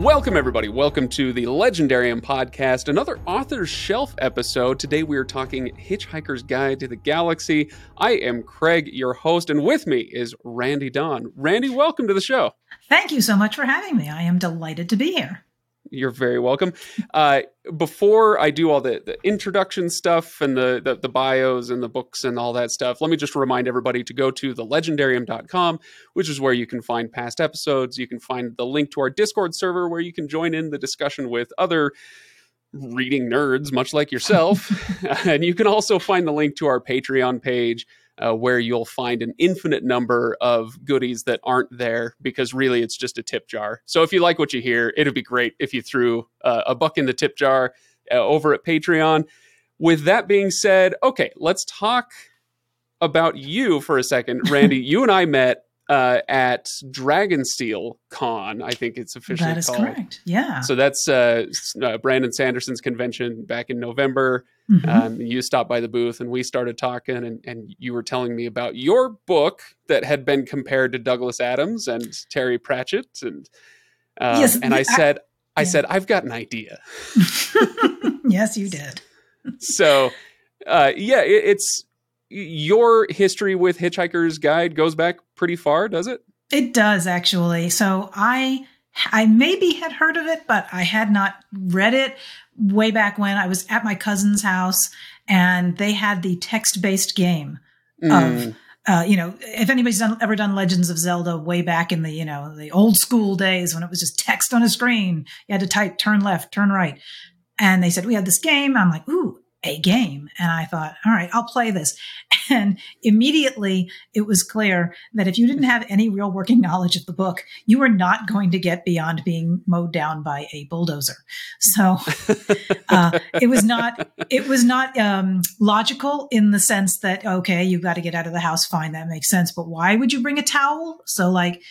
Welcome, everybody. Welcome to the Legendarium podcast, another Author's Shelf episode. Today we are talking Hitchhiker's Guide to the Galaxy. I am Craig, your host, and with me is Randee Dawn. Randee, welcome to the show. Thank you so much for having me. I am delighted to be here. You're very welcome. Uh, before I do all the, the introduction stuff and the, the, the bios and the books and all that stuff, let me just remind everybody to go to thelegendarium.com, which is where you can find past episodes. You can find the link to our Discord server where you can join in the discussion with other reading nerds, much like yourself. and you can also find the link to our Patreon page uh, where you'll find an infinite number of goodies that aren't there because really it's just a tip jar. So if you like what you hear, it'd be great if you threw uh, a buck in the tip jar uh, over at Patreon. With that being said, okay, let's talk about you for a second. Randee, you and I met uh, at Dragonsteel Con, I think it's officially That is called. correct. Yeah. So that's uh, uh, Brandon Sanderson's convention back in November. Mhm. Um, you stopped by the booth and we started talking, and, and you were telling me about your book that had been compared to Douglas Adams and Terry Pratchett, and uh, Yes, and I I- said, I yeah. said, I've got an idea. yes, you did. So, uh, yeah, it, it's your history with Hitchhiker's Guide goes back pretty far, does it? It does actually. So I I maybe had heard of it, but I had not read it way back when I was at my cousin's house and they had the text-based game Mm, of uh, you know, if anybody's done, ever done Legends of Zelda way back in the, you know, the old school days when it was just text on a screen, you had to type turn left, turn right. And they said, we had this game. I'm like, ooh, a game. And I thought, all right, I'll play this. And immediately it was clear that if you didn't have any real working knowledge of the book, you were not going to get beyond being mowed down by a bulldozer. So uh, it was not it was not um, logical in the sense that okay, you've got to get out of the house. Fine, that makes sense. But why would you bring a towel? So like,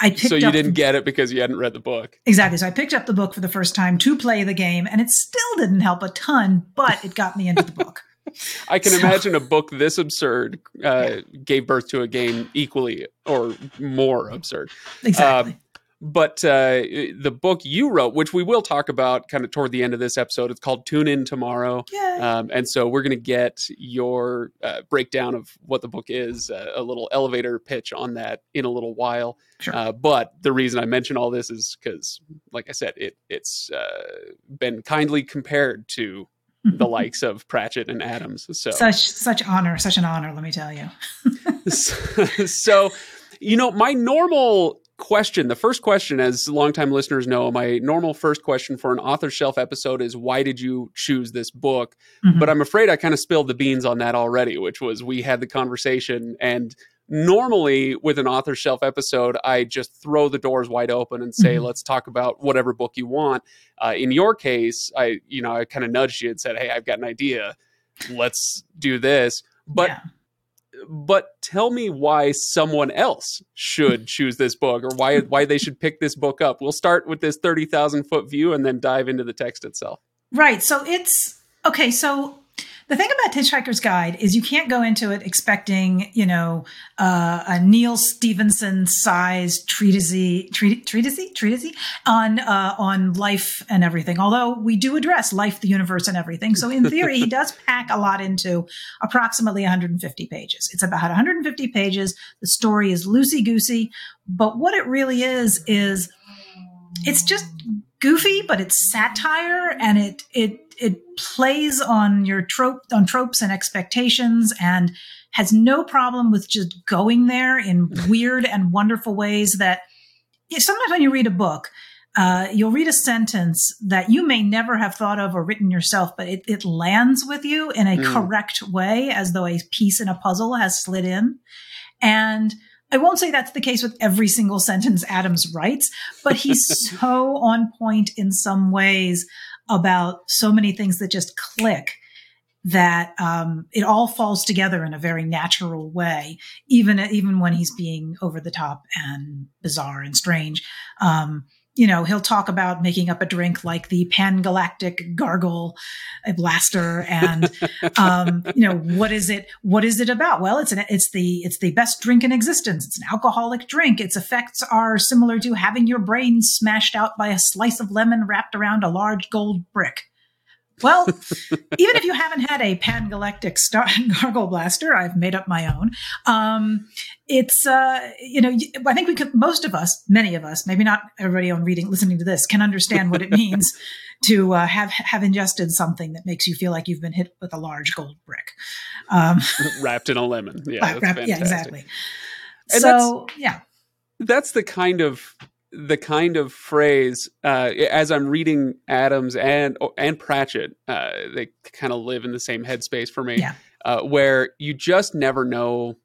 I picked so you didn't get it because you hadn't read the book. exactly. So I picked up the book for the first time to play the game, and it still didn't help a ton, but it got me into the book. I can So- imagine a book this absurd uh, gave birth to a game equally or more absurd. Exactly. But uh, the book you wrote, which we will talk about kind of toward the end of this episode, it's called Tune In Tomorrow. Um, and so we're going to get your uh, breakdown of what the book is, uh, a little elevator pitch on that in a little while. Sure. Uh, but the reason I mention all this is because, like I said, it it's uh, been kindly compared to the likes of Pratchett and Adams. So such such honor, such an honor. Let me tell you. so, you know, my normal question, the first question, as longtime listeners know, my normal first question for an author shelf episode is why did you choose this book? Mhm. But I'm afraid I kind of spilled the beans on that already, which was we had the conversation and normally with an author shelf episode i just throw the doors wide open and say Mhm. let's talk about whatever book you want uh, in your case i you know i kind of nudged you and said hey i've got an idea let's do this but yeah. But tell me why someone else should choose this book or why why they should pick this book up. We'll start with this 30,000 foot view and then dive into the text itself. Right. So it's okay. So the thing about Hitchhiker's Guide is you can't go into it expecting, you know, uh, a Neal Stephenson sized treatise, treat, treatise, treatise on uh, on life and everything. Although we do address life, the universe, and everything. So in theory, he does pack a lot into approximately 150 pages. It's about 150 pages. The story is loosey goosey, but what it really is is it's just goofy, but it's satire and it it it plays on your trope on tropes and expectations and has no problem with just going there in weird and wonderful ways that sometimes when you read a book uh, you'll read a sentence that you may never have thought of or written yourself, but it, it lands with you in a Mm. correct way, as though a piece in a puzzle has slid in. And I won't say that's the case with every single sentence Adams writes, but he's so on point in some ways about so many things that just click that um, it all falls together in a very natural way, even even when he's being over the top and bizarre and strange. Um, you know, he'll talk about making up a drink like the Pangalactic Gargle Blaster, and um, you know, what is it? What is it about? Well, it's an it's the it's the best drink in existence. It's an alcoholic drink. Its effects are similar to having your brain smashed out by a slice of lemon wrapped around a large gold brick. Well, even if you haven't had a pan galactic star- gargle blaster, I've made up my own. Um, it's uh, you know, I think we could, most of us, many of us, maybe not everybody on reading, listening to this, can understand what it means to uh, have have ingested something that makes you feel like you've been hit with a large gold brick, um, wrapped in a lemon. Yeah, wrapped, yeah, exactly. And so yeah, that's the kind of the kind of phrase uh, as I'm reading Adams and and Pratchett, uh, they kind of live in the same headspace for me, yeah. uh, where you just never know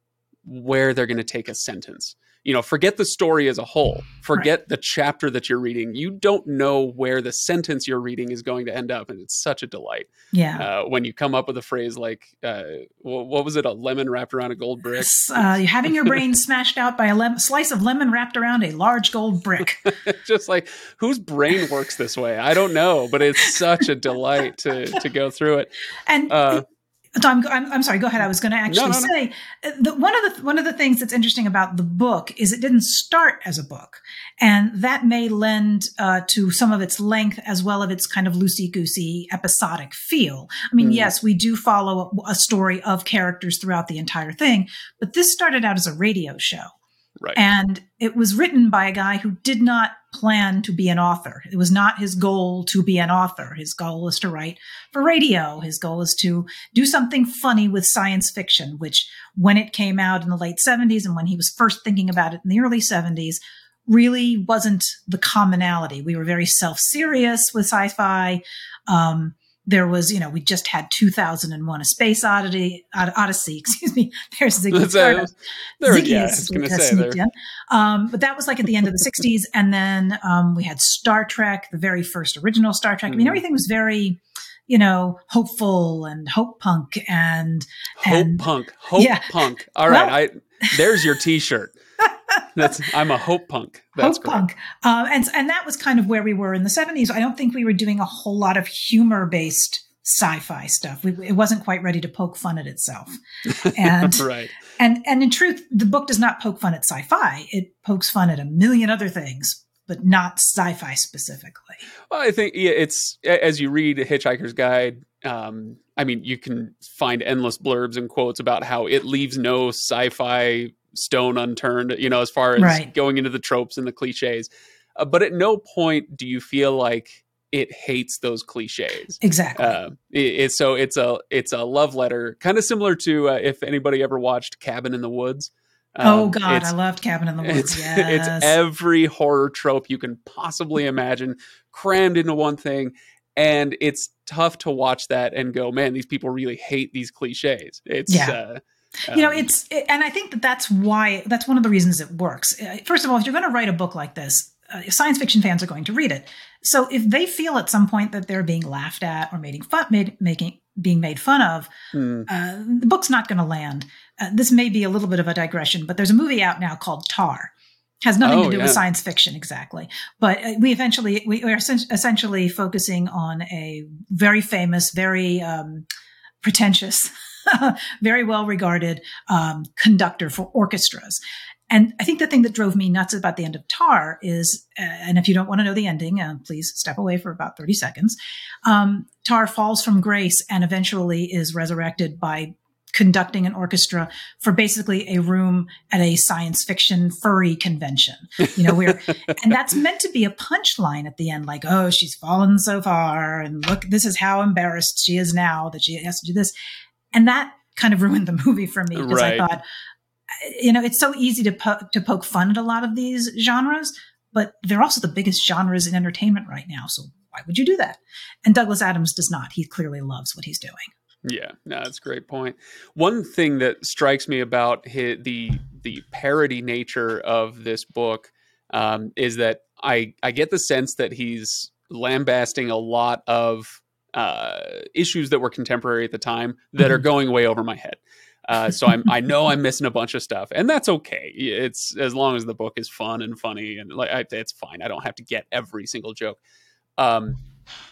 where they're going to take a sentence you know forget the story as a whole. Forget right. the chapter that you're reading. You don't know where the sentence you're reading is going to end up and it's such a delight yeah. uh, when you come up with a phrase like uh, what was it a lemon wrapped around a gold brick? Uh, having your brain smashed out by a lem- slice of lemon wrapped around a large gold brick. Just like whose brain works this way? I don't know but it's such a delight to to go through it. And uh, I'm, I'm, I'm, sorry. Go ahead. I was going to actually no, no, say no. Uh, one of the one of the things that's interesting about the book is it didn't start as a book, and that may lend uh, to some of its length as well as its kind of loosey goosey episodic feel. I mean, mm. yes, we do follow a, a story of characters throughout the entire thing, but this started out as a radio show. Right. And it was written by a guy who did not plan to be an author. It was not his goal to be an author. His goal was to write for radio. His goal was to do something funny with science fiction, which when it came out in the late 70s and when he was first thinking about it in the early 70s, really wasn't the commonality. We were very self serious with sci fi. Um, there was, you know, we just had 2001: A Space Oddity, Odyssey. Excuse me. There's Ziggy. Uh, there, Ziggy yeah, is, say there. Um, but that was like at the end of the 60s, and then um, we had Star Trek, the very first original Star Trek. Mm. I mean, mm-hmm. everything was very you know, hopeful and hope punk and, hope and, punk, hope yeah. punk. All right, well, I there's your T-shirt. That's I'm a hope punk. That's hope great. punk, uh, and and that was kind of where we were in the '70s. I don't think we were doing a whole lot of humor based sci-fi stuff. We, it wasn't quite ready to poke fun at itself, and right. And and in truth, the book does not poke fun at sci-fi. It pokes fun at a million other things, but not sci-fi specifically. Well, I think yeah, it's as you read Hitchhiker's Guide. Um, I mean, you can find endless blurbs and quotes about how it leaves no sci-fi stone unturned, you know, as far as right. going into the tropes and the cliches. Uh, but at no point do you feel like it hates those cliches. Exactly. Uh, it, it, so it's a it's a love letter, kind of similar to uh, if anybody ever watched Cabin in the Woods. Um, oh God, I loved Cabin in the Woods. It's, yes. it's every horror trope you can possibly imagine crammed into one thing, and it's tough to watch that and go, man, these people really hate these cliches. It's yeah. Uh, you know, um, it's, and I think that that's why, that's one of the reasons it works. Uh, first of all, if you're going to write a book like this, uh, science fiction fans are going to read it. So if they feel at some point that they're being laughed at or making fun, made, making, being made fun of, hmm. uh, the book's not going to land. Uh, this may be a little bit of a digression, but there's a movie out now called Tar. Has nothing oh, to do yeah. with science fiction exactly, but uh, we eventually we are essentially focusing on a very famous, very um, pretentious very well regarded um, conductor for orchestras. And I think the thing that drove me nuts about the end of Tar is, uh, and if you don't want to know the ending, uh, please step away for about 30 seconds. Um, Tar falls from grace and eventually is resurrected by conducting an orchestra for basically a room at a science fiction furry convention. You know, we're, and that's meant to be a punchline at the end, like, oh, she's fallen so far. And look, this is how embarrassed she is now that she has to do this. And that kind of ruined the movie for me because right. I thought, you know, it's so easy to po- to poke fun at a lot of these genres, but they're also the biggest genres in entertainment right now. So why would you do that? And Douglas Adams does not. He clearly loves what he's doing. Yeah, no, that's a great point. One thing that strikes me about his, the the parody nature of this book um, is that I I get the sense that he's lambasting a lot of uh, issues that were contemporary at the time that mm-hmm. are going way over my head. Uh, so I'm, I know I'm missing a bunch of stuff, and that's okay. It's as long as the book is fun and funny, and like I, it's fine. I don't have to get every single joke. Um,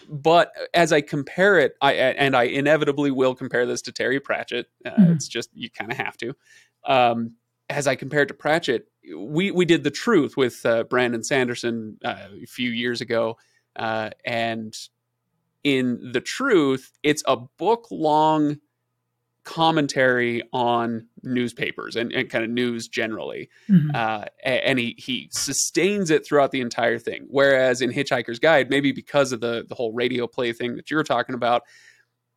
but as I compare it, I and I inevitably will compare this to Terry Pratchett. Uh, mm-hmm. It's just you kind of have to. Um, as I compare it to Pratchett, we we did the truth with uh, Brandon Sanderson uh, a few years ago, uh, and in the truth, it's a book long commentary on newspapers and, and kind of news generally. Mm-hmm. Uh, and he, he sustains it throughout the entire thing. Whereas in Hitchhiker's Guide, maybe because of the, the whole radio play thing that you're talking about,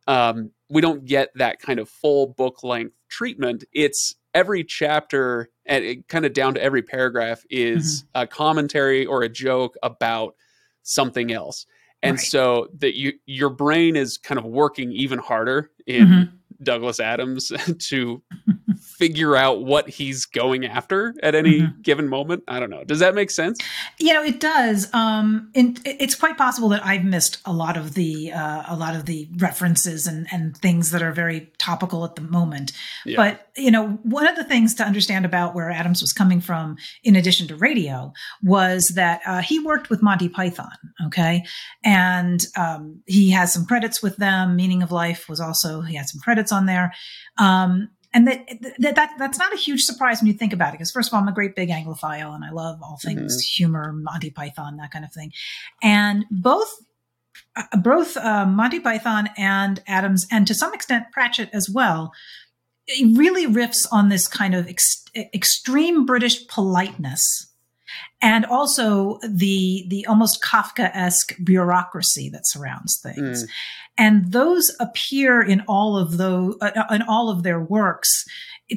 um, we don't get that kind of full book length treatment. It's every chapter and it, kind of down to every paragraph is mm-hmm. a commentary or a joke about something else. And right. so that you your brain is kind of working even harder in mm-hmm. Douglas Adams to figure out what he's going after at any mm-hmm. given moment. I don't know. Does that make sense? You know, it does. Um, and it's quite possible that I've missed a lot of the uh, a lot of the references and and things that are very topical at the moment. Yeah. But you know, one of the things to understand about where Adams was coming from, in addition to radio, was that uh, he worked with Monty Python. Okay, and um, he has some credits with them. Meaning of Life was also he had some credits on there. Um, and that, that, that that's not a huge surprise when you think about it because first of all i'm a great big anglophile and i love all things mm-hmm. humor monty python that kind of thing and both uh, both uh, monty python and adams and to some extent pratchett as well it really riffs on this kind of ex- extreme british politeness and also the the almost Kafka-esque bureaucracy that surrounds things. Mm. And those appear in all of those uh, in all of their works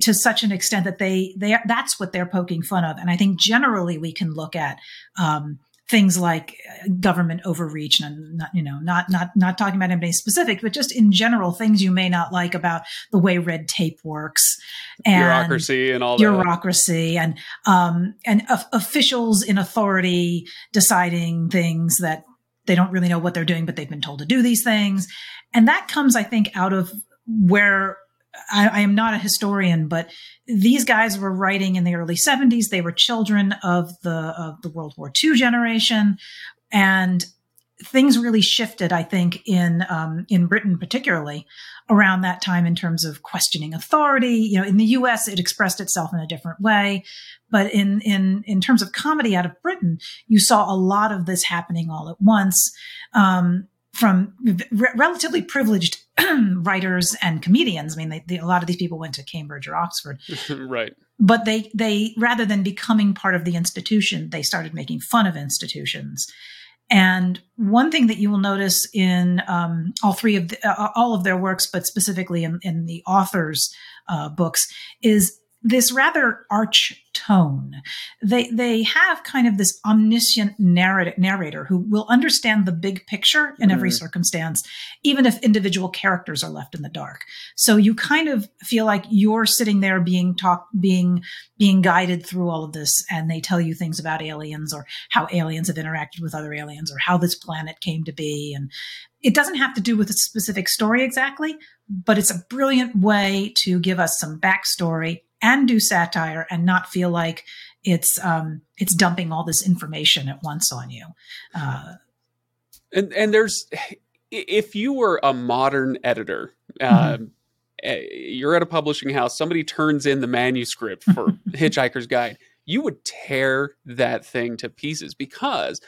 to such an extent that they they that's what they're poking fun of. And I think generally we can look at um, things like uh, government overreach and not you know not not not talking about anybody specific but just in general things you may not like about the way red tape works and bureaucracy and all bureaucracy that. and um and officials in authority deciding things that they don't really know what they're doing but they've been told to do these things and that comes i think out of where I, I, am not a historian, but these guys were writing in the early 70s. They were children of the of the World War II generation, and things really shifted. I think in um, in Britain, particularly around that time, in terms of questioning authority. You know, in the U.S., it expressed itself in a different way, but in in in terms of comedy out of Britain, you saw a lot of this happening all at once. Um, from re- relatively privileged writers and comedians. I mean, they, they, a lot of these people went to Cambridge or Oxford, right? But they they rather than becoming part of the institution, they started making fun of institutions. And one thing that you will notice in um, all three of the, uh, all of their works, but specifically in, in the authors' uh, books, is this rather arch tone. They they have kind of this omniscient narrator, narrator who will understand the big picture in mm every circumstance, even if individual characters are left in the dark. So you kind of feel like you're sitting there being talked, being being guided through all of this, and they tell you things about aliens or how aliens have interacted with other aliens or how this planet came to be, and it doesn't have to do with a specific story exactly, but it's a brilliant way to give us some backstory and do satire and not feel like it's um, it's dumping all this information at once on you. Uh, and and there's if you were a modern editor. Mm-hmm. Um, eh, you're at a publishing house. Somebody turns in the manuscript for Hitchhiker's Guide. You would tear that thing to pieces because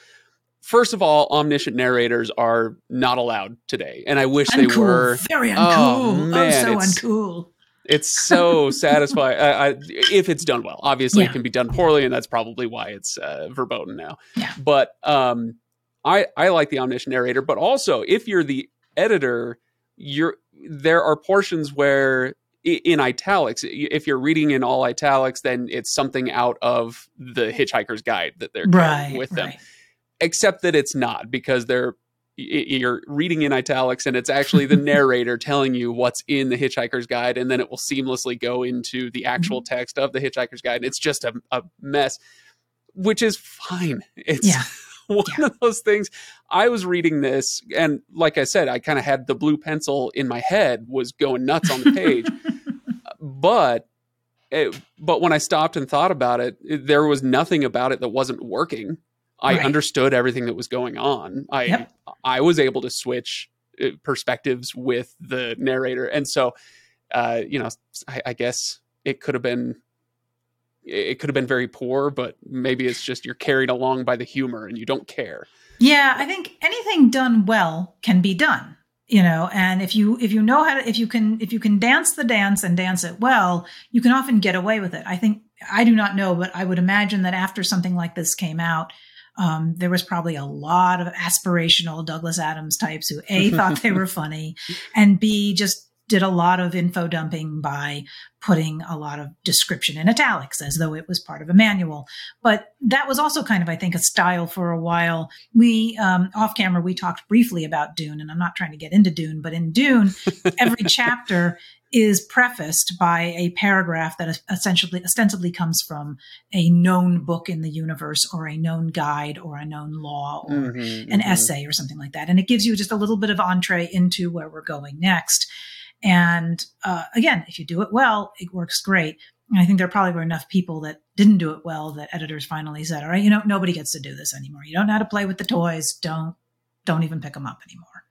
first of all, omniscient narrators are not allowed today, and I wish uncool. they were. Very uncool. Oh, man, oh so uncool. It's so satisfying I, I, if it's done well. Obviously, yeah. it can be done poorly, and that's probably why it's uh, verboten now. Yeah. But um, I I like the omniscient narrator, but also if you're the editor, you're there are portions where in italics if you're reading in all italics then it's something out of the hitchhiker's guide that they're right, with them right. except that it's not because they're you're reading in italics and it's actually the narrator telling you what's in the hitchhiker's guide and then it will seamlessly go into the actual mm-hmm. text of the hitchhiker's guide it's just a, a mess which is fine it's yeah. one yeah. of those things i was reading this and like i said i kind of had the blue pencil in my head was going nuts on the page but it, but when I stopped and thought about it, it, there was nothing about it that wasn't working. I Right. understood everything that was going on. I Yep. I was able to switch uh, perspectives with the narrator, and so uh, you know, I, I guess it could have been it could have been very poor, but maybe it's just you're carried along by the humor and you don't care. Yeah, I think anything done well can be done. You know, and if you if you know how to if you can if you can dance the dance and dance it well, you can often get away with it. I think I do not know, but I would imagine that after something like this came out, um, there was probably a lot of aspirational Douglas Adams types who a thought they were funny, and b just did a lot of info dumping by putting a lot of description in italics as though it was part of a manual. But that was also kind of, I think, a style for a while. We, um, off camera, we talked briefly about Dune, and I'm not trying to get into Dune, but in Dune, every chapter is prefaced by a paragraph that essentially ostensibly comes from a known book in the universe or a known guide or a known law or Mhm, an mhm. essay or something like that. And it gives you just a little bit of entree into where we're going next. And uh, again, if you do it well, it works great. And I think there probably were enough people that didn't do it well that editors finally said, "All right, you know, nobody gets to do this anymore. You don't know how to play with the toys. Don't don't even pick them up anymore."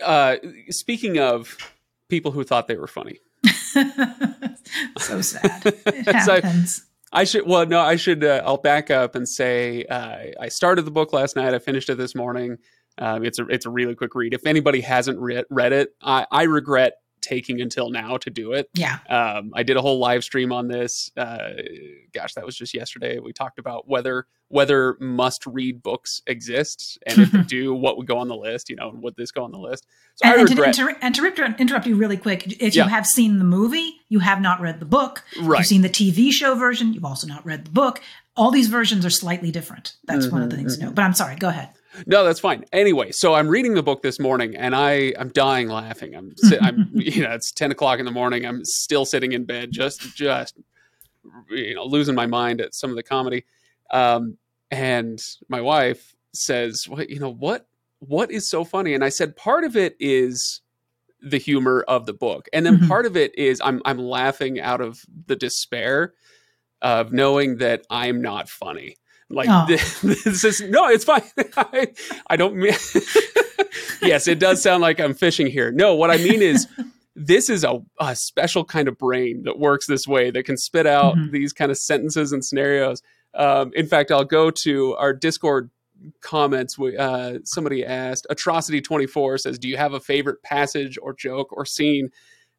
Uh, speaking of people who thought they were funny, so sad. It So- happens. I should. Well, no, I should. Uh, I'll back up and say uh, I started the book last night. I finished it this morning. Um, it's a it's a really quick read. If anybody hasn't read read it, I, I regret taking until now to do it. yeah. Um, I did a whole live stream on this. Uh, gosh, that was just yesterday. We talked about whether whether must read books exist, and if they do, what would go on the list. You know, would this go on the list? So And, I and to, regret. and to- and to interrupt- interrupt you really quick, if Yeah. you have seen the movie, you have not read the book. Right. You've seen the TV show version. You've also not read the book. All these versions are slightly different. That's one of the things to know. But I'm sorry. Go ahead. No, that's fine. Anyway, so I'm reading the book this morning, and I I'm dying laughing. I'm I'm you know it's ten o'clock in the morning. I'm still sitting in bed, just just you know losing my mind at some of the comedy. Um, and my wife says, "What you know what what is so funny?" And I said, "Part of it is." the humor of the book and then Mhm. part of it is i'm i'm laughing out of the despair of knowing that i'm not funny like Aw. this, this is no it's fine I, I don't mean yes it does sound like i'm fishing here no what i mean is this is a, a special kind of brain that works this way that can spit out Mhm. these kind of sentences and scenarios um, in fact i'll go to our discord comments we, uh, somebody asked atrocity 24 says do you have a favorite passage or joke or scene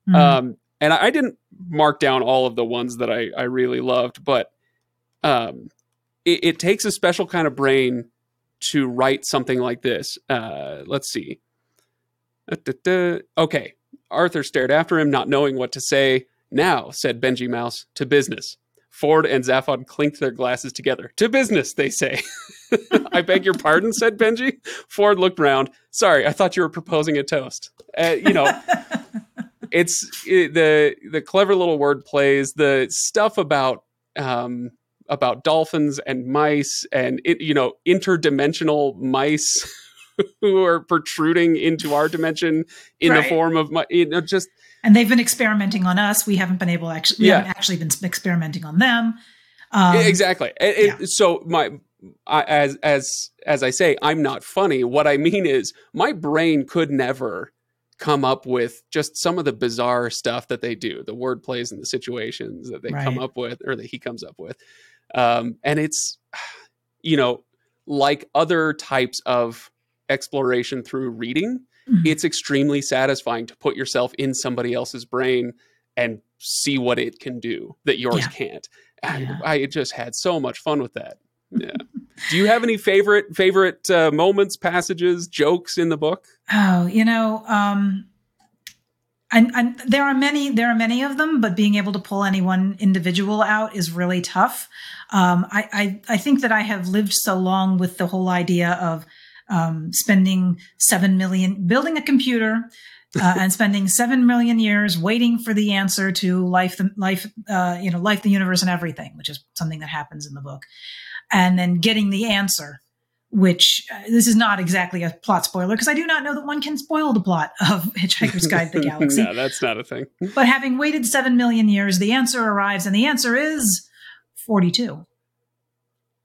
Mm. um, and I, I didn't mark down all of the ones that I, I really loved, but um, it, it takes a special kind of brain to write something like this. Uh, let's see. Okay. Arthur stared after him, not knowing what to say. Now, said Benjy Mouse, to business. Ford and Zaphod clinked their glasses together. To business, they say. I beg your pardon, said Benjy. Ford looked round. Sorry, I thought you were proposing a toast. Uh, you know, it's it, the the clever little word plays, the stuff about um, about dolphins and mice, and it, you know interdimensional mice who are protruding into our dimension in the form of you know just and they've been experimenting on us. We haven't been able to actually. We Yeah. haven't actually been experimenting on them. Um, exactly. It- it- yeah. So my I, as as as I say, I'm not funny. What I mean is, my brain could never come up with just some of the bizarre stuff that they do, the word plays and the situations that they come up with, or that he comes up with, um, and it's you know like other types of exploration through reading Mhm. it's extremely satisfying to put yourself in somebody else's brain and see what it can do that yours Yeah. can't. And Yeah. I just had so much fun with that. Yeah. Do you have any favorite favorite uh, moments, passages, jokes in the book? Oh, you know, um, and, and there are many, there are many of them, but being able to pull any one individual out is really tough. Um, I, I, I think that I have lived so long with the whole idea of um, spending seven million, building a computer, uh, and spending seven million years waiting for the answer to life, the life, uh, you know, life, the universe, and everything, which is something that happens in the book, and then getting the answer which uh, this is not exactly a plot spoiler because I do not know that one can spoil the plot of Hitchhiker's Guide to the Galaxy. no, that's not a thing. but having waited seven million years, the answer arrives, and the answer is 42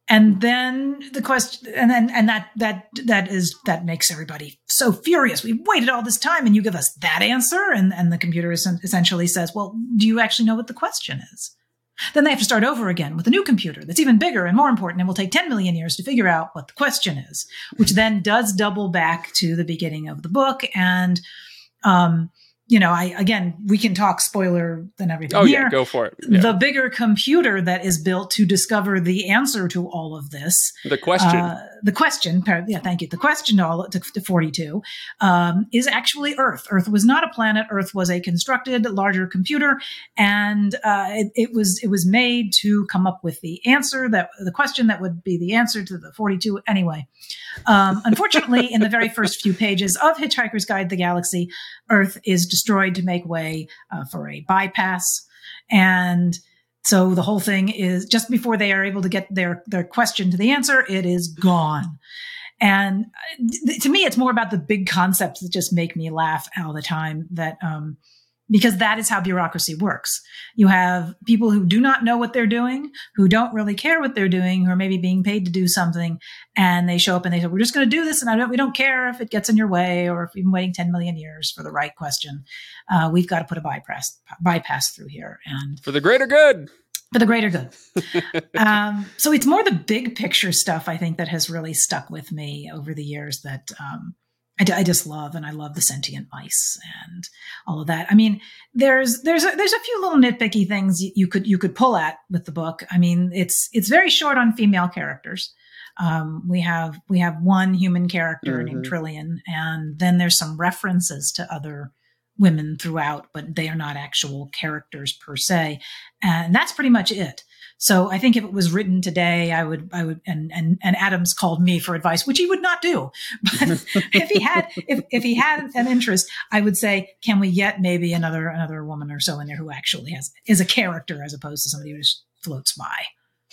and then the question and then and that that that is that makes everybody so furious we've waited all this time and you give us that answer and and the computer essentially says well do you actually know what the question is then they have to start over again with a new computer that's even bigger and more important and will take 10 million years to figure out what the question is which then does double back to the beginning of the book and um you know, I again, we can talk spoiler than everything. Oh here. yeah, go for it. Yeah. The bigger computer that is built to discover the answer to all of this, the question, uh, the question, yeah, thank you. The question all to, to forty-two um, is actually Earth. Earth was not a planet. Earth was a constructed larger computer, and uh, it, it was it was made to come up with the answer that the question that would be the answer to the forty-two. Anyway, um, unfortunately, in the very first few pages of Hitchhiker's Guide to the Galaxy, Earth is destroyed to make way uh, for a bypass. And so the whole thing is just before they are able to get their, their question to the answer, it is gone. And uh, to me, it's more about the big concepts that just make me laugh all the time that, um, because that is how bureaucracy works. You have people who do not know what they're doing, who don't really care what they're doing, who are maybe being paid to do something, and they show up and they say, "We're just going to do this, and I don't, we don't care if it gets in your way or if we've been waiting 10 million years for the right question. Uh, we've got to put a bypass bypass through here, and for the greater good." For the greater good. um, so it's more the big picture stuff I think that has really stuck with me over the years. That um, I, I, just love, and I love the sentient mice and all of that. I mean, there's there's a, there's a few little nitpicky things you could you could pull at with the book. I mean, it's it's very short on female characters. Um, we have we have one human character mm-hmm. named Trillian, and then there's some references to other women throughout, but they are not actual characters per se, and that's pretty much it. So I think if it was written today, I would, I would, and, and, and Adams called me for advice, which he would not do. But if he had, if, if he had an interest, I would say, can we get maybe another, another woman or so in there who actually has, is a character as opposed to somebody who just floats by?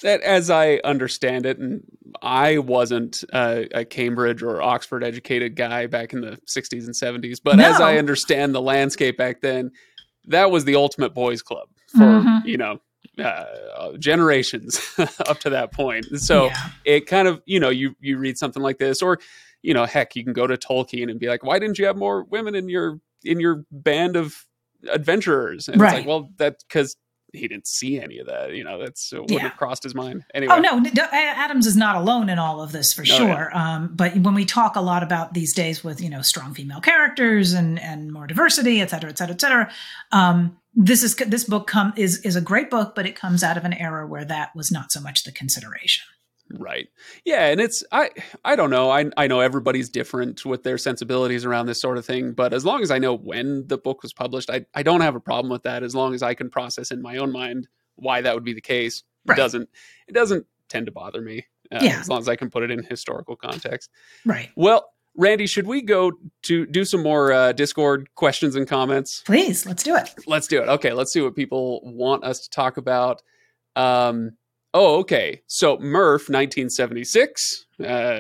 That, as I understand it, and I wasn't a, a, Cambridge or Oxford educated guy back in the 60s and 70s, but no. as I understand the landscape back then, that was the ultimate boys club for, mm-hmm. you know, uh, generations up to that point. So yeah. it kind of, you know, you you read something like this, or you know, heck, you can go to Tolkien and be like, why didn't you have more women in your in your band of adventurers? And right. it's like, well, that because he didn't see any of that. You know, that's uh, wouldn't yeah. have crossed his mind. Anyway. Oh no, Adams is not alone in all of this for oh, sure. Yeah. Um, but when we talk a lot about these days with you know strong female characters and and more diversity, et cetera, et cetera, et cetera, um, this is this book come is is a great book, but it comes out of an era where that was not so much the consideration. Right. Yeah, and it's I I don't know. I I know everybody's different with their sensibilities around this sort of thing, but as long as I know when the book was published, I I don't have a problem with that as long as I can process in my own mind why that would be the case. Right. It doesn't it doesn't tend to bother me. Uh, yeah. as long as I can put it in historical context. Right. Well, Randee, should we go to do some more uh, Discord questions and comments? Please, let's do it. Let's do it. Okay, let's see what people want us to talk about. Um, oh, okay. So Murph, 1976. Uh,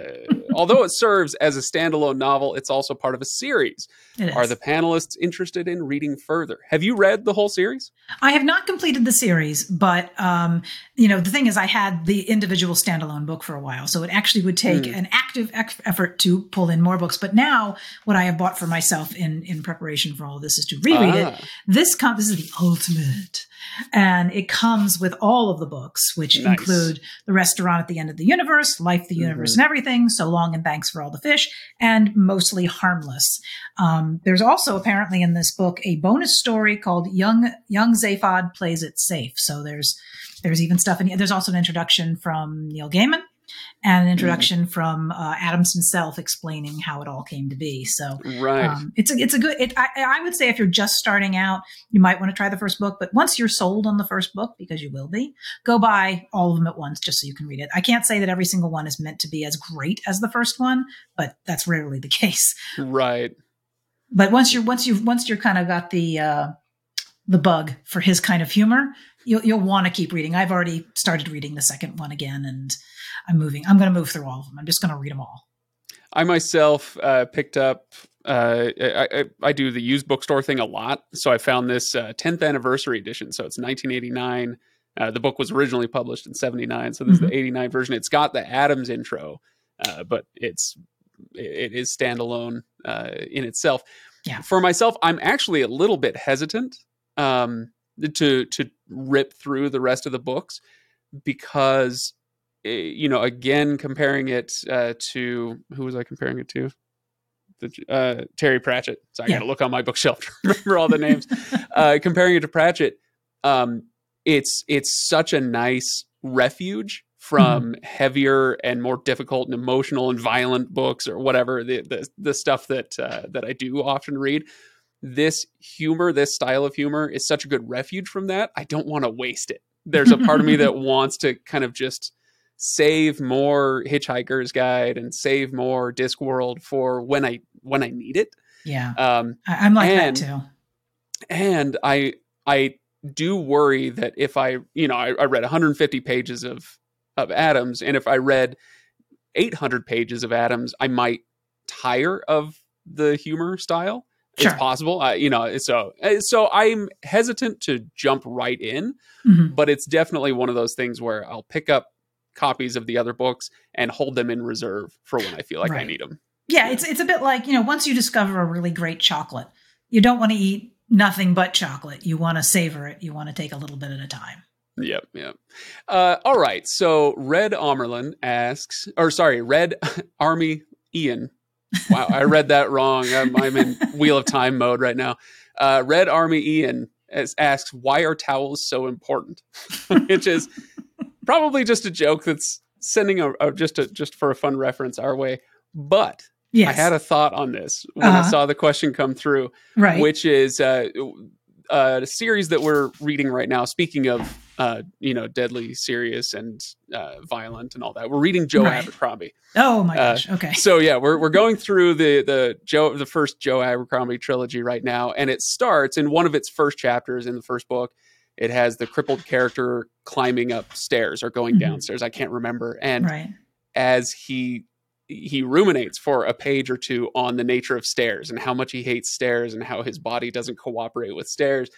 although it serves as a standalone novel, it's also part of a series. Are the panelists interested in reading further? Have you read the whole series? I have not completed the series, but um, you know the thing is, I had the individual standalone book for a while, so it actually would take mm. an active effort to pull in more books. But now, what I have bought for myself in in preparation for all of this is to reread ah. it. This comes. This is the ultimate and it comes with all of the books, which nice. include The Restaurant at the End of the Universe, Life, the Universe, mm-hmm. and Everything, So Long and Thanks for All the Fish, and Mostly Harmless. Um, there's also apparently in this book a bonus story called Young Young Zaphod Plays It Safe. So there's there's even stuff in there's also an introduction from Neil Gaiman and an introduction mm. from uh, Adams himself explaining how it all came to be. So, right, um, it's a it's a good. It, I, I, would say if you're just starting out, you might want to try the first book. But once you're sold on the first book, because you will be, go buy all of them at once just so you can read it. I can't say that every single one is meant to be as great as the first one, but that's rarely the case. Right. But once you're once you've once you're kind of got the uh, the bug for his kind of humor, you'll you'll want to keep reading. I've already started reading the second one again, and I'm moving. I'm going to move through all of them. I'm just going to read them all. I myself uh, picked up. Uh, I, I, I, do the used bookstore thing a lot, so I found this uh, 10th anniversary edition. So it's 1989. Uh, the book was originally published in 79, so this mm-hmm. is the 89 version. It's got the Adams intro, uh, but it's it is standalone uh, in itself. Yeah. For myself, I'm actually a little bit hesitant um, to to rip through the rest of the books because eh, you know again comparing it uh, to who was I comparing it to? The, uh, Terry Pratchett. So I yeah. got to look on my bookshelf to remember all the names. uh, comparing it to Pratchett, um, it's it's such a nice refuge from mm-hmm. heavier and more difficult and emotional and violent books or whatever the the, the stuff that uh, that I do often read. This humor, this style of humor, is such a good refuge from that. I don't want to waste it. There's a part of me that wants to kind of just save more Hitchhiker's Guide and save more Discworld for when I when I need it. Yeah, um, I, am like and, that too. And I I do worry that if I, you know, I, I, read 150 pages of of Adams, and if I read 800 pages of Adams, I might tire of the humor style. Sure. It's possible, I, you know. So, eh, so I'm hesitant to jump right in, mm-hmm. but it's definitely one of those things where I'll pick up copies of the other books and hold them in reserve for when I feel like right. I need them. Yeah, it's it's a bit like you know, once you discover a really great chocolate, you don't want to eat nothing but chocolate. You want to savor it. You want to take a little bit at a time. Yep, yep. Uh, all right. So Red Amyrlin asks, or sorry, Red Army Ian. Wow, I read that wrong. I'm, I'm, in Wheel of Time mode right now. Uh, Red Army Ian asks, why are towels so important? Which is probably just a joke that's sending a, a, just a just for a fun reference our way. But Yes. I had a thought on this when uh-huh. I saw the question come through, right. which is uh, uh, a series that we're reading right now. Speaking of, uh, you know, deadly serious and uh, violent and all that, we're reading Joe right. Abercrombie. Oh my uh, gosh! Okay. So yeah, we're we're going through the the Joe the first Joe Abercrombie trilogy right now, and it starts in one of its first chapters in the first book. It has the crippled character climbing up stairs or going mm-hmm. downstairs. I can't remember. And right. as he he ruminates for a page or two on the nature of stairs and how much he hates stairs and how his body doesn't cooperate with stairs.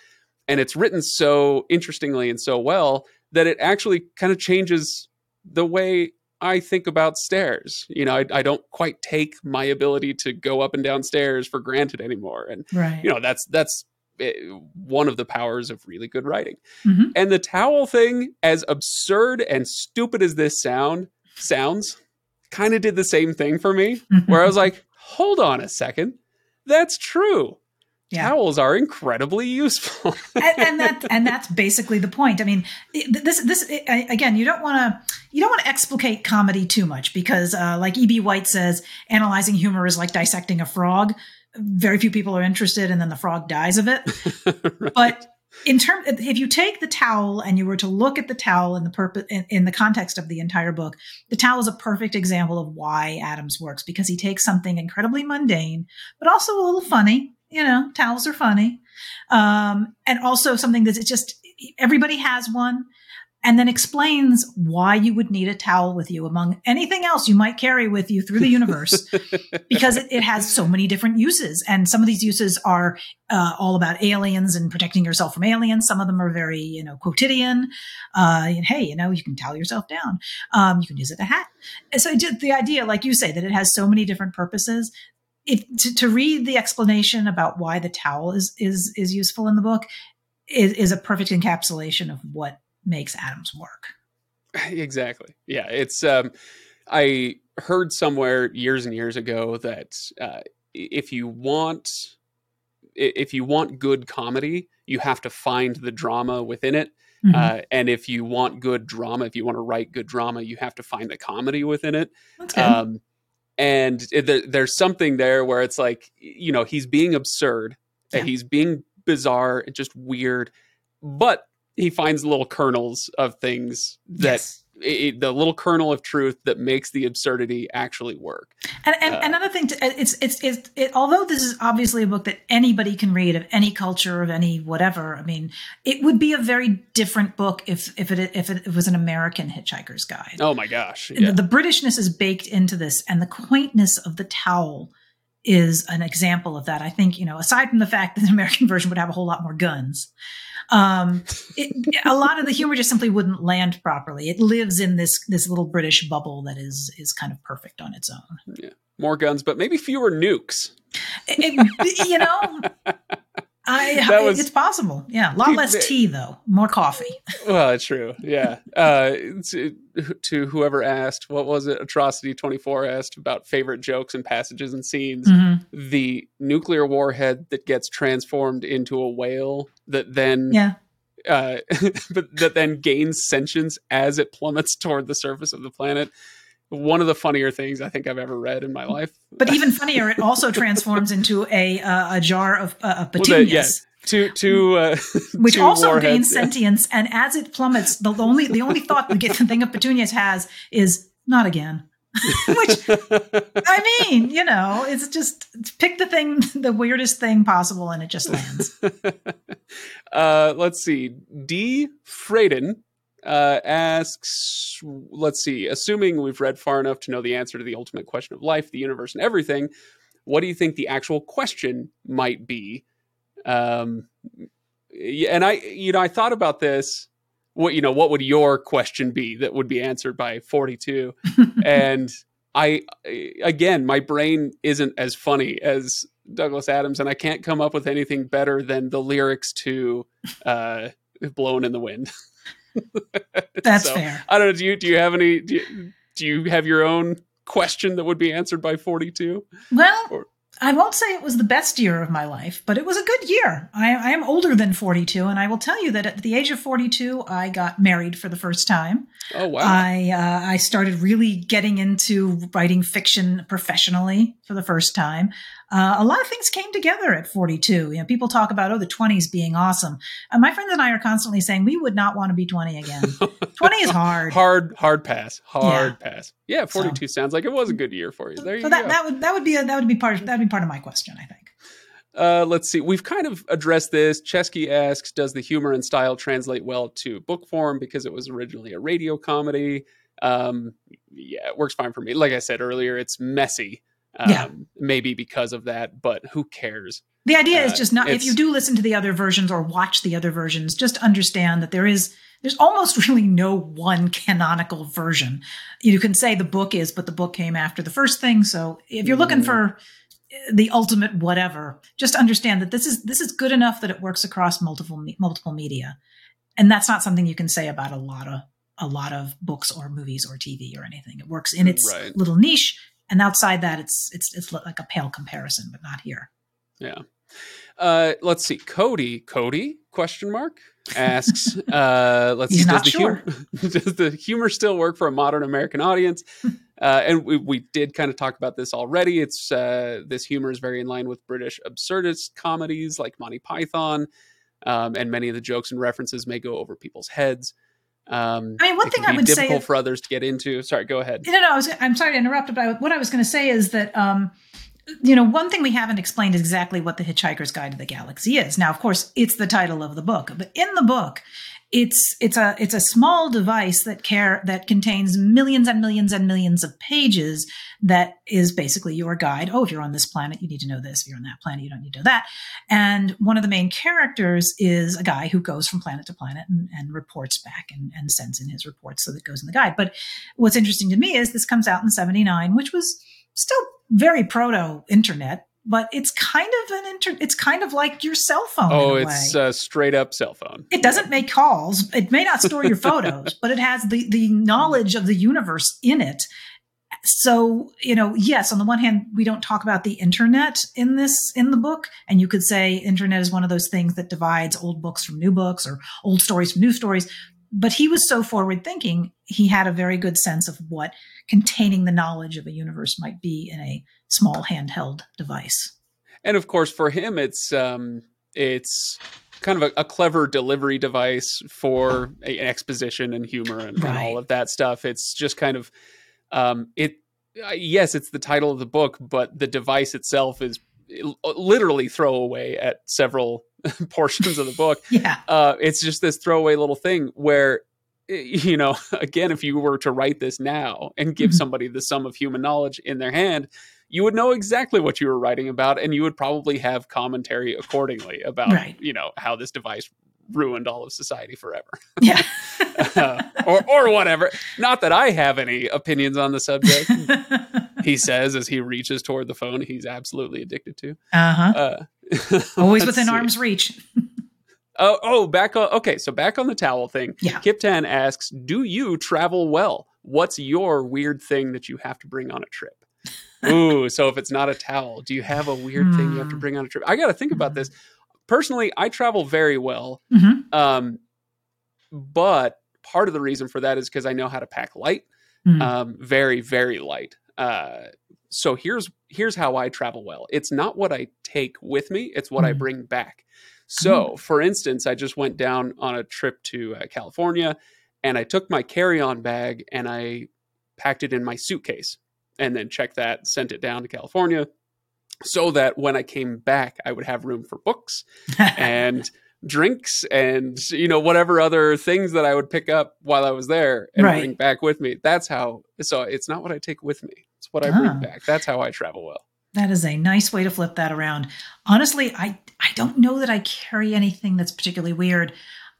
And it's written so interestingly and so well that it actually kind of changes the way I think about stairs. You know, I, I, don't quite take my ability to go up and down stairs for granted anymore. And right. you know, that's that's eh, one of the powers of really good writing. Mm-hmm. And the towel thing, as absurd and stupid as this sound sounds, kind of did the same thing for me, where I was like, hold on a second, that's true. Yeah. Towels are incredibly useful, and, and, that and that's basically the point. I mean, this this again, you don't want to you don't want to explicate comedy too much because, uh, like E.B. White says, analyzing humor is like dissecting a frog. Very few people are interested, and then the frog dies of it. right. But in term if you take the towel and you were to look at the towel in the purpose in, in, the context of the entire book the towel is a perfect example of why adams works because he takes something incredibly mundane but also a little funny you know towels are funny um, and also something that's just everybody has one and then explains why you would need a towel with you among anything else you might carry with you through the universe. Because it, it, has so many different uses and some of these uses are uh, all about aliens and protecting yourself from aliens. Some of them are very you know quotidian. Uh, and hey you know you can towel yourself down. Um, you can use it a hat. And so the idea like you say that it has so many different purposes. If to, to read the explanation about why the towel is is is useful in the book is, is a perfect encapsulation of what makes Adams work. Exactly. Yeah. It's, um, I heard somewhere years and years ago that uh, if you want, if you want good comedy, you have to find the drama within it. Mm-hmm. Uh, and if you want good drama, if you want to write good drama, you have to find the comedy within it. Um, and it, there's something there where it's like, you know, he's being absurd, yeah. he's being bizarre, and just weird, but he finds little kernels of things that yes. it, the little kernel of truth that makes the absurdity actually work. And, and uh, another thing, to, it's, it's it's it, although this is obviously a book that anybody can read of any culture of any whatever. I mean, it would be a very different book if if it if it was an American Hitchhiker's Guide. Oh my gosh! Yeah. The, the Britishness is baked into this, and the quaintness of the towel is an example of that. I think you know, aside from the fact that the American version would have a whole lot more guns um, it, a lot of the humor just simply wouldn't land properly. It lives in this this little British bubble that is is kind of perfect on its own. Yeah, more guns, but maybe fewer nukes. It, you know, I was, it's possible. Yeah, a lot less tea though, more coffee. Well, it's true. Yeah. Uh, to, to, whoever asked, what was it? Atrocity twenty four asked about favorite jokes and passages and scenes. Mm-hmm. The nuclear warhead that gets transformed into a whale that then yeah. Uh, but that then gains sentience as it plummets toward the surface of the planet one of the funnier things I think I've ever read in my life. But even funnier, it also transforms into a uh, a jar of, uh, of petunias. Well, the, yeah. To to uh, which also warheads, gains yeah. sentience, and as it plummets, the, only the only thought the thing of petunias has is not again. which I mean, you know, it's just pick the thing, the weirdest thing possible, and it just lands. uh, let's see, D. Freyden uh, asks, let's see, assuming we've read far enough to know the answer to the ultimate question of life, the universe, and everything, what do you think the actual question might be? Um, and I, you know, I thought about this. What you know, what would your question be that would be answered by forty-two? and I, again, my brain isn't as funny as Douglas Adams, and I can't come up with anything better than the lyrics to uh, "Blowing in the Wind." That's so, fair. I don't know. Do you do you have any? Do you, do you have your own question that would be answered by forty two? Well. Or, I won't say it was the best year of my life, but it was a good year. I, I, am older than 42, and I will tell you that at the age of 42, I got married for the first time. Oh wow! I uh, I started really getting into writing fiction professionally for the first time uh, a lot of things came together at 42. You know, people talk about, oh, the 20s being awesome. Uh, my friends and I are constantly saying we would not want to be 20 again. 20 is hard. hard, hard pass. Hard yeah. pass. Yeah, 42 so, sounds like it was a good year for you. There you so that, go. that would that would be a, that would be part that would be part of my question, I think. Uh, let's see. We've kind of addressed this. Chesky asks, does the humor and style translate well to book form because it was originally a radio comedy? Um, yeah, it works fine for me. Like I said earlier, it's messy um, yeah. Maybe because of that, but who cares? The idea uh, is just not, if you do listen to the other versions or watch the other versions, just understand that there is, there's almost really no one canonical version. You can say the book is, but the book came after the first thing. So if you're looking mm. for the ultimate whatever, just understand that this is, this is good enough that it works across multiple, multiple media. And that's not something you can say about a lot of, a lot of books or movies or TV or anything. It works in its right. little niche and outside that it's it's it's like a pale comparison but not here. Yeah. Uh, let's see. Cody cody question mark asks uh, let's He's see does the, sure. humor, does the humor still work for a modern american audience? Uh, and we, we did kind of talk about this already. It's uh, this humor is very in line with british absurdist comedies like monty python um, and many of the jokes and references may go over people's heads um, I mean, one thing I would difficult say for others to get into. Sorry, go ahead. No, no, I was, I'm sorry to interrupt, but what I was going to say is that, um, you know, one thing we haven't explained is exactly what the Hitchhiker's Guide to the Galaxy is. Now, of course, it's the title of the book, but in the book, it's it's a it's a small device that care that contains millions and millions and millions of pages that is basically your guide. Oh if you're on this planet you need to know this. If you're on that planet you don't need to know that. And one of the main characters is a guy who goes from planet to planet and, and reports back and, and sends in his reports so that goes in the guide. But what's interesting to me is this comes out in 79 which was still very proto internet but it's kind of an inter it's kind of like your cell phone oh it's a straight up cell phone. It doesn't make calls. It may not store your photos but it has the the knowledge of the universe in it. So you know yes on the one hand we don't talk about the internet in this in the book and you could say internet is one of those things that divides old books from new books or old stories from new stories but he was so forward thinking he had a very good sense of what containing the knowledge of a universe might be in a small handheld device. And of course, for him, it's um, it's kind of a, a clever delivery device for a, an exposition and humor and, and, all of that stuff. It's just kind of um, it. Uh, yes, it's the title of the book, but the device itself is literally throwaway at several portions of the book. Yeah, uh, it's just this throwaway little thing where you know, again, if you were to write this now and give mm-hmm. somebody the sum of human knowledge in their hand, you would know exactly what you were writing about and you would probably have commentary accordingly about right. you know how this device ruined all of society forever yeah uh, or or whatever not that i have any opinions on the subject he says as he reaches toward the phone he's absolutely addicted to uh-huh uh, always within see. arm's reach Oh, oh, back on. Okay, so back on the towel thing. Yeah. Kip Tan asks, "Do you travel well? What's your weird thing that you have to bring on a trip?" Ooh, so if it's not a towel, do you have a weird thing you have to hmm. bring on a trip? I got to think about this. Personally, I travel very well. Mm-hmm. Um, but part of the reason for that is because I know how to pack light, mm-hmm. um, very, very light. Uh, so here's here's how I travel well. It's not what I take with me; it's what mm-hmm. I hmm. bring back. So, hmm. for instance, I just went down on a trip to uh, California, and I took my carry-on bag and I packed it in my suitcase and then checked that, sent it down to California so that when I came back, I would have room for books and drinks and you know whatever other things that I would pick up while I was there and right. bring back with me. That's how. So it's not what I take with me; it's what I bring ah. back. That's how I travel well. That is a nice way to flip that around. Honestly, I I don't know that I carry anything that's particularly weird.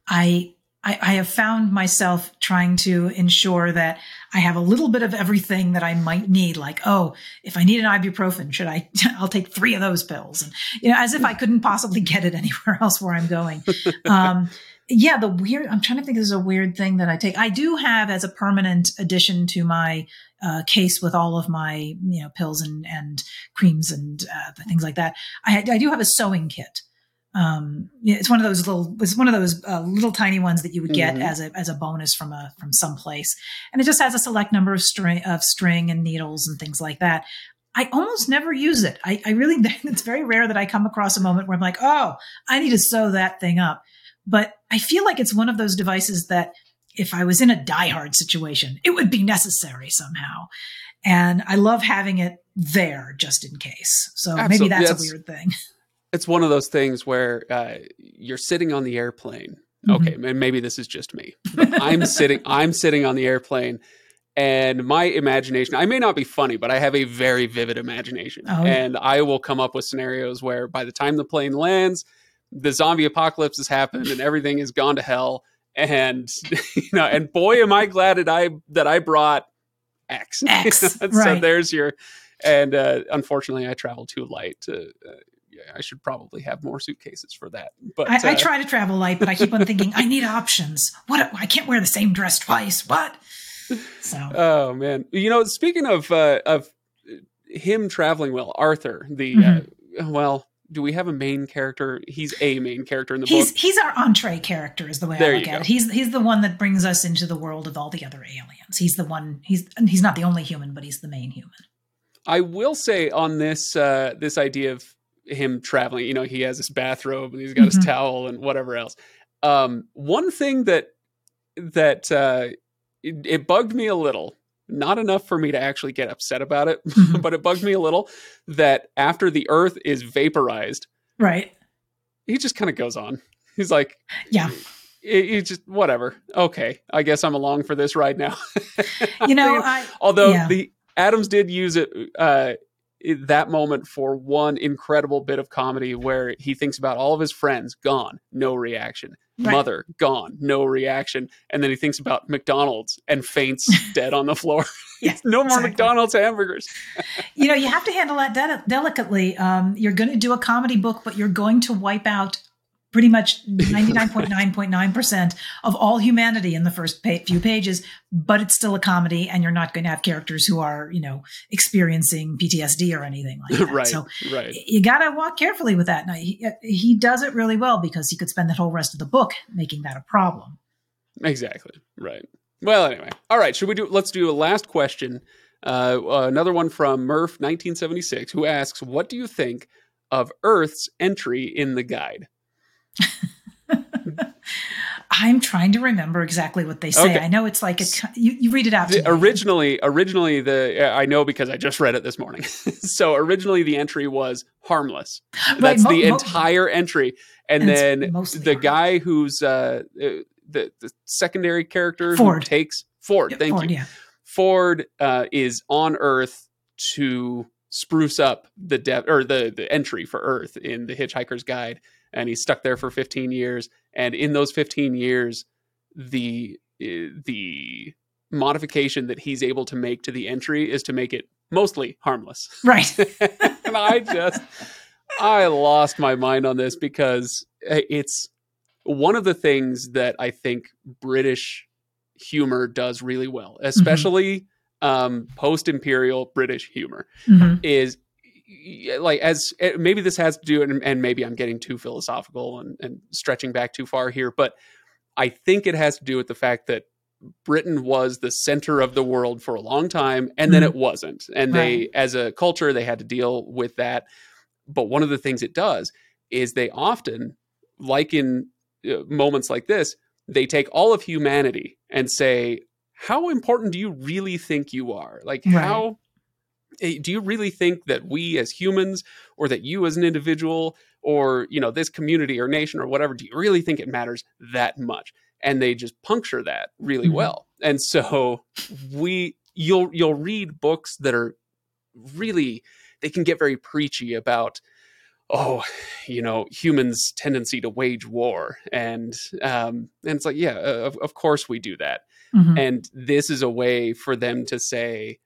I I, I, have found myself trying to ensure that I have a little bit of everything that I might need. Like, oh, if I need an ibuprofen, should I? I'll take three of those pills, and you know, as if I couldn't possibly get it anywhere else where I'm going. Um, yeah, the weird. I'm trying to think. There's a weird thing that I take. I do have as a permanent addition to my uh, case with all of my you know pills and and creams and uh, things like that. I, I do have a sewing kit um, it's one of those little it's one of those uh, little tiny ones that you would get mm-hmm. as a as a bonus from a from some place. And it just has a select number of string of string and needles and things like that. I almost never use it. I, I really it's very rare that i come across a moment where i'm like oh i need to sew that thing up. But i feel like it's one of those devices that if i was in a die hard situation it would be necessary somehow. And i love having it there just in case. So Absolutely. maybe that's, that's a weird thing it's one of those things where uh, you're sitting on the airplane. Mm-hmm. Okay, maybe this is just me. I'm sitting. I'm sitting on the airplane, and my imagination. I may not be funny, but I have a very vivid imagination, oh. and I will come up with scenarios where by the time the plane lands, the zombie apocalypse has happened and everything has gone to hell. And you know, and boy, am I glad that I that I brought X. X. so right. there's your. And uh, unfortunately, I travel too light to uh, I should probably have more suitcases for that. But I, uh, I try to travel light, but I keep on thinking I need options. What? I can't wear the same dress twice. What? So. Oh man, you know, speaking of uh, of him traveling well, Arthur, the uh, mm-hmm. uh, well, do we have a main character? He's a main character in the he's, book. He's our entree character, is the way there I look at it. He's he's the one that brings us into the world of all the other aliens. He's the one. He's he's not the only human, but he's the main human. I will say on this uh, this idea of him traveling. You know, he has his bathrobe and he's got mm-hmm. his towel and whatever else. Um, one thing that that uh, it, it, bugged me a little, not enough for me to actually get upset about it, mm-hmm. but it bugged me a little that after the Earth is vaporized, right? He just kind of goes on. He's like, yeah. He just whatever. Okay, I guess I'm along for this ride now. you know, I, although yeah. the Adams did use it uh, that moment for one incredible bit of comedy where he thinks about all of his friends gone, no reaction. Right. Mother gone, no reaction, and then he thinks about McDonald's and faints dead on the floor. yeah, no more exactly. McDonald's hamburgers. you know, you have to handle that de- delicately. Um, you're going to do a comedy book, but you're going to wipe out pretty much 99.9.9% of all humanity in the first pa- few pages, but it's still a comedy and you're not going to have characters who are, you know, experiencing PTSD or anything like that. right, so right. you got to walk carefully with that. Now, he, he does it really well because he could spend the whole rest of the book making that a problem. Exactly. Right. Well, anyway. All right. Should we do, let's do a last question. Uh, another one from Murph 1976 who asks, what do you think of Earth's entry in the guide? I'm trying to remember exactly what they say. Okay. I know it's like a, you, you read it out. The, originally, originally the I know because I just read it this morning. so originally the entry was harmless. Right, That's mo- the mo- entire entry, and, and then the harmless. guy who's uh, uh, the the secondary character Ford takes Ford. Yeah, thank Ford, you. Yeah. Ford uh, is on Earth to spruce up the or the the entry for Earth in the Hitchhiker's Guide, and he's stuck there for 15 years. And in those 15 years, the eh, the modification that he's able to make to the entry is to make it mostly harmless. Right. and I just I lost my mind on this because eh, it's one of the things that I think British humor does really well, mm-hmm. especially mm-hmm. um, post imperial British humor, mm-hmm. is like as eh, maybe this has to do and, and maybe i'm getting too philosophical and, and, stretching back too far here but i think it has to do with the fact that britain was the center of the world for a long time and mm-hmm. then it wasn't and right. they as a culture they had to deal with that but one of the things it does is they often like in uh, moments like this they take all of humanity and say how important do you really think you are like right. how do you really think that we as humans or that you as an individual or you know this community or nation or whatever do you really think it matters that much and they just puncture that really mm-hmm. well and so we you'll you'll read books that are really they can get very preachy about oh you know humans tendency to wage war and um and it's like yeah of, of course we do that mm-hmm. and this is a way for them to say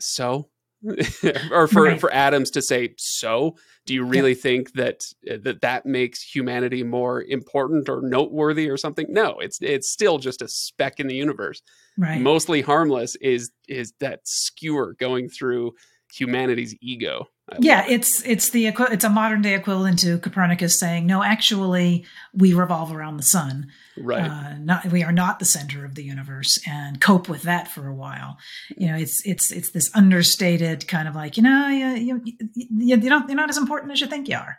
so or for right. for Adams to say so do you really yeah. think that uh, that that makes humanity more important or noteworthy or something no it's it's still just a speck in the universe right mostly harmless is is that skewer going through humanity's ego yeah, it's it's the it's a modern day equivalent to Copernicus saying, "No, actually, we revolve around the sun. Right? Uh, not we are not the center of the universe." And cope with that for a while. You know, it's it's it's this understated kind of like, you know, you you, you, you don't you're not as important as you think you are.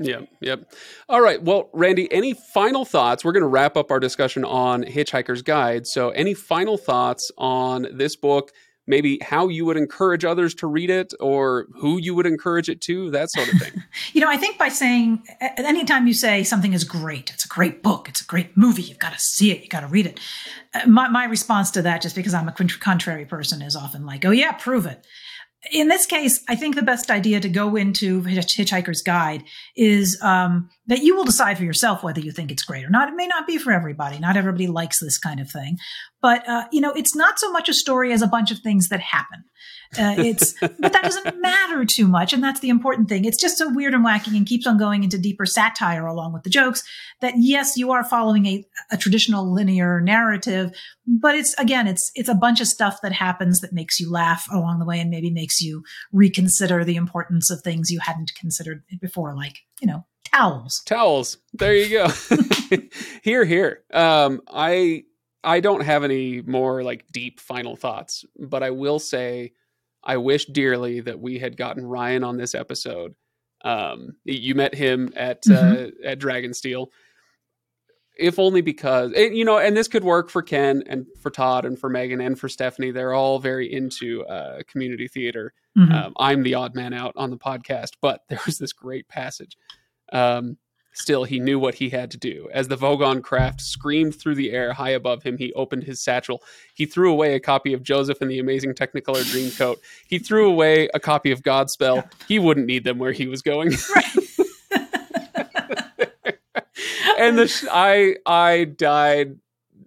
Yeah, yep. All right. Well, Randee, any final thoughts? We're going to wrap up our discussion on Hitchhiker's Guide. So, any final thoughts on this book? Maybe how you would encourage others to read it or who you would encourage it to, that sort of thing. you know, I think by saying anytime you say something is great, it's a great book, it's a great movie, you've got to see it, you've got to read it. Uh, my, my response to that, just because I'm a contrary person, is often like, oh, yeah, prove it in this case, I think the best idea to go into Hitchhiker's Guide is um, that you will decide for yourself whether you think it's great or not. It may not be for everybody. Not everybody likes this kind of thing, but uh, you know, it's not so much a story as a bunch of things that happen. Uh, it's but that doesn't matter too much, and that's the important thing. It's just so weird and wacky, and keeps on going into deeper satire along with the jokes. That yes, you are following a, a traditional linear narrative, but it's again, it's it's a bunch of stuff that happens that makes you laugh along the way, and maybe makes you reconsider the importance of things you hadn't considered before, like you know towels. Towels. There you go. here, here. Um, I I don't have any more like deep final thoughts, but I will say I wish dearly that we had gotten Ryan on this episode. Um, you met him at mm-hmm. uh, at Dragonsteel, if only because and, you know, and this could work for Ken and for Todd and for Megan and for Stephanie. They're all very into uh, community theater. Mm-hmm. Um, I'm the odd man out on the podcast, but there was this great passage. Um, Still, he knew what he had to do. As the Vogon craft screamed through the air high above him, he opened his satchel. He threw away a copy of Joseph and the Amazing Technicolor Dreamcoat. He threw away a copy of Godspell. He wouldn't need them where he was going. and the sh- I I died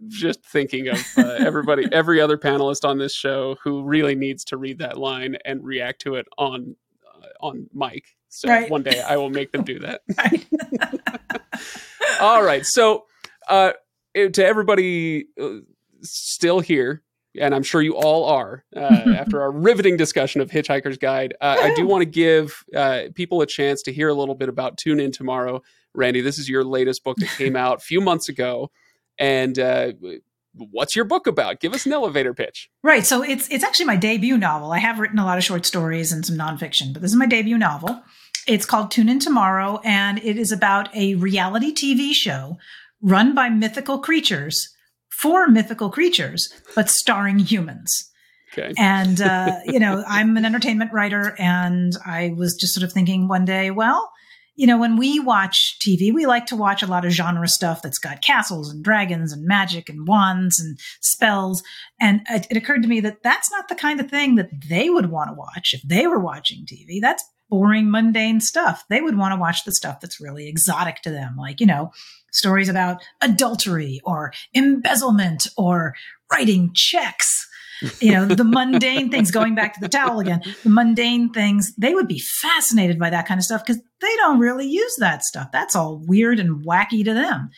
just thinking of uh, everybody, every other panelist on this show who really needs to read that line and react to it on uh, on mic. So right. one day I will make them do that. All right. So uh, to everybody uh, still here, and I'm sure you all are, uh, after our riveting discussion of Hitchhiker's Guide, uh, I do want to give uh, people a chance to hear a little bit about Tune In Tomorrow. Randee, this is your latest book that came out a few months ago. And uh, what's your book about? Give us an elevator pitch. Right. So it's it's actually my debut novel. I have written a lot of short stories and some nonfiction, but this is my debut novel. It's called Tune In Tomorrow, and it is about a reality TV show run by mythical creatures for mythical creatures, but starring humans. Okay. And, uh, you know, I'm an entertainment writer, and I was just sort of thinking one day, well, you know, when we watch TV, we like to watch a lot of genre stuff that's got castles and dragons and magic and wands and spells. And it, it occurred to me that that's not the kind of thing that they would want to watch if they were watching TV. That's boring, mundane stuff. They would want to watch the stuff that's really exotic to them, like, you know, stories about adultery or embezzlement or writing checks you know, the mundane things, going back to the towel again, the mundane things, they would be fascinated by that kind of stuff because they don't really use that stuff. That's all weird and wacky to them.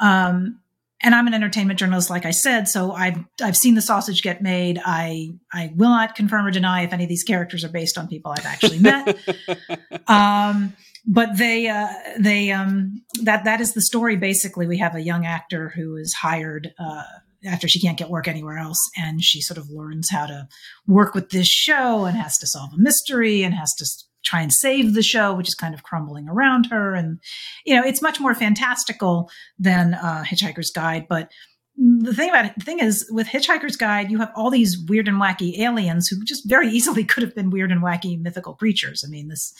Um, and I'm an entertainment journalist, like I said, so I've I've seen the sausage get made. I I will not confirm or deny if any of these characters are based on people I've actually met. um, but they uh, they um, that that is the story. Basically, we have a young actor who is hired uh, after she can't get work anywhere else and she sort of learns how to work with this show and has to solve a mystery and has to try and save the show which is kind of crumbling around her and you know it's much more fantastical than uh, hitchhiker's guide but the thing about it, the thing is with hitchhiker's guide you have all these weird and wacky aliens who just very easily could have been weird and wacky mythical creatures i mean this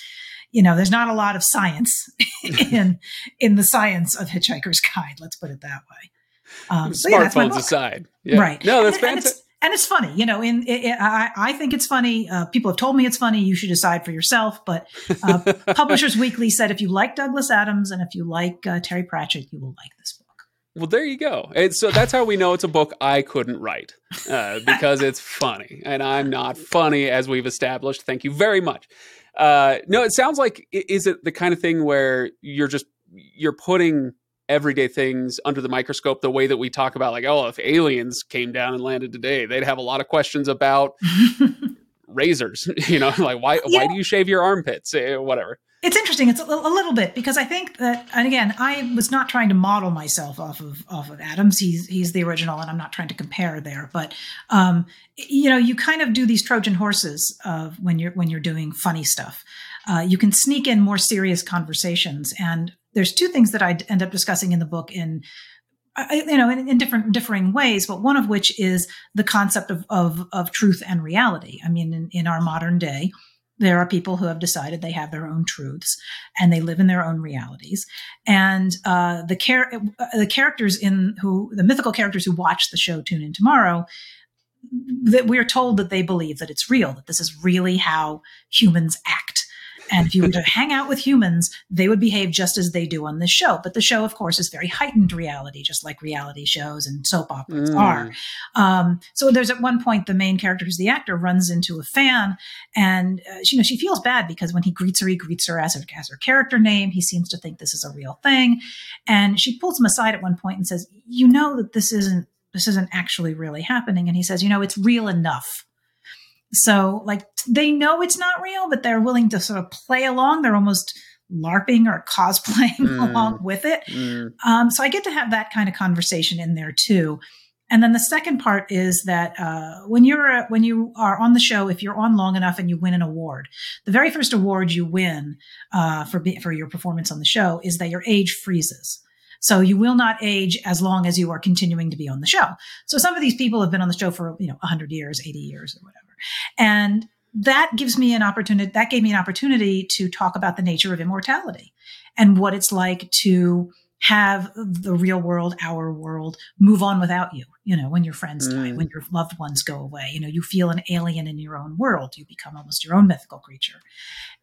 you know there's not a lot of science in in the science of hitchhiker's guide let's put it that way um, so Smartphones yeah, aside, yeah. right? No, that's and, fantastic. And, it's funny, you know. In it, it, I, I think it's funny. Uh, people have told me it's funny. You should decide for yourself. But uh, Publishers Weekly said if you like Douglas Adams and if you like uh, Terry Pratchett, you will like this book. Well, there you go. And so that's how we know it's a book I couldn't write uh, because it's funny, and I'm not funny as we've established. Thank you very much. Uh, no, it sounds like is it the kind of thing where you're just you're putting everyday things under the microscope the way that we talk about like oh if aliens came down and landed today they'd have a lot of questions about razors you know like why yeah. why do you shave your armpits? Eh, whatever. It's interesting. It's a, a, little bit because i think that and again i was not trying to model myself off of off of adams. He's he's the original and i'm not trying to compare there. But um you know you kind of do these trojan horses of when you're when you're doing funny stuff. Uh, you can sneak in more serious conversations and there's two things that I end up discussing in the book in you know in, in, different differing ways but one of which is the concept of of, of truth and reality. I mean in, in, our modern day there are people who have decided they have their own truths and they live in their own realities. And uh, the char- the characters in who the mythical characters who watch the show tune in tomorrow that we're told that they believe that it's real that this is really how humans act and if you were to hang out with humans, they would behave just as they do on this show. But the show, of course, is very heightened reality, just like reality shows and soap operas mm. are. Um, so there's at one point the main character, who's the actor, runs into a fan, and uh, you know she feels bad because when he greets her, he greets her as her, as her character name. He seems to think this is a real thing, and she pulls him aside at one point and says, "You know that this isn't." This isn't actually really happening. And he says, you know, it's real enough so, like, they know it's not real, but they're willing to sort of play along. They're almost LARPing or cosplaying mm. along with it. Mm. Um, so, I get to have that kind of conversation in there too. And then the second part is that uh, when you're when you are on the show, if you're on long enough and you win an award, the very first award you win uh, for be, for your performance on the show is that your age freezes. So you will not age as long as you are continuing to be on the show. So some of these people have been on the show for you know 100 years, 80 years, or whatever. And that gives me an opportunity, that gave me an opportunity to talk about the nature of immortality and what it's like to have the real world, our world, move on without you. You know, when your friends mm. die, when your loved ones go away, you know, you feel an alien in your own world. You become almost your own mythical creature.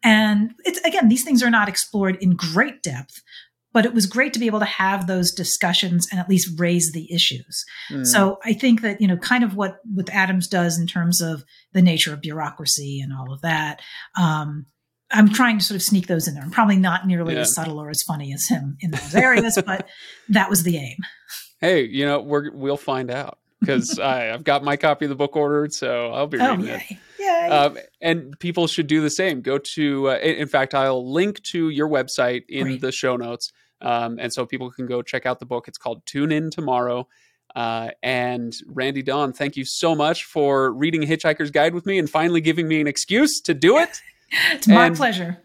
And it's again, these things are not explored in great depth, but it was great to be able to have those discussions and at least raise the issues. Mm. So I think that, you know, kind of what, what Adams does in terms of the nature of bureaucracy and all of that, um, I'm trying to sort of sneak those in there. I'm probably not nearly yeah. as subtle or as funny as him in those areas, but that was the aim. Hey, you know, we're, we'll find out because I've got my copy of the book ordered, so I'll be oh, reading oh, it. Yay. Um, and people should do the same. Go to, uh, in fact, I'll link to your website in Great. the show notes. Um, and so people can go check out the book. It's called Tune In Tomorrow. Uh, and Randee Dawn, thank you so much for reading Hitchhiker's Guide with me and finally giving me an excuse to do it. it's my and pleasure.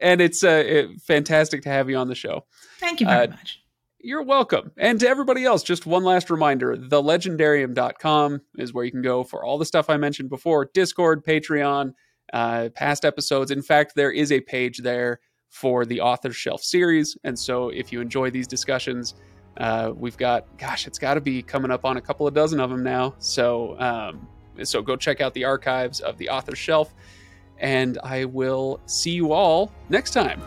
and it's uh, it, fantastic to have you on the show. Thank you very uh, much. You're welcome. And to everybody else, just one last reminder thelegendarium.com is where you can go for all the stuff I mentioned before Discord, Patreon, uh, past episodes. In fact, there is a page there for the Author Shelf series. And so if you enjoy these discussions, uh, we've got, gosh, it's got to be coming up on a couple of dozen of them now. So, um, so go check out the archives of the Author Shelf. And I will see you all next time.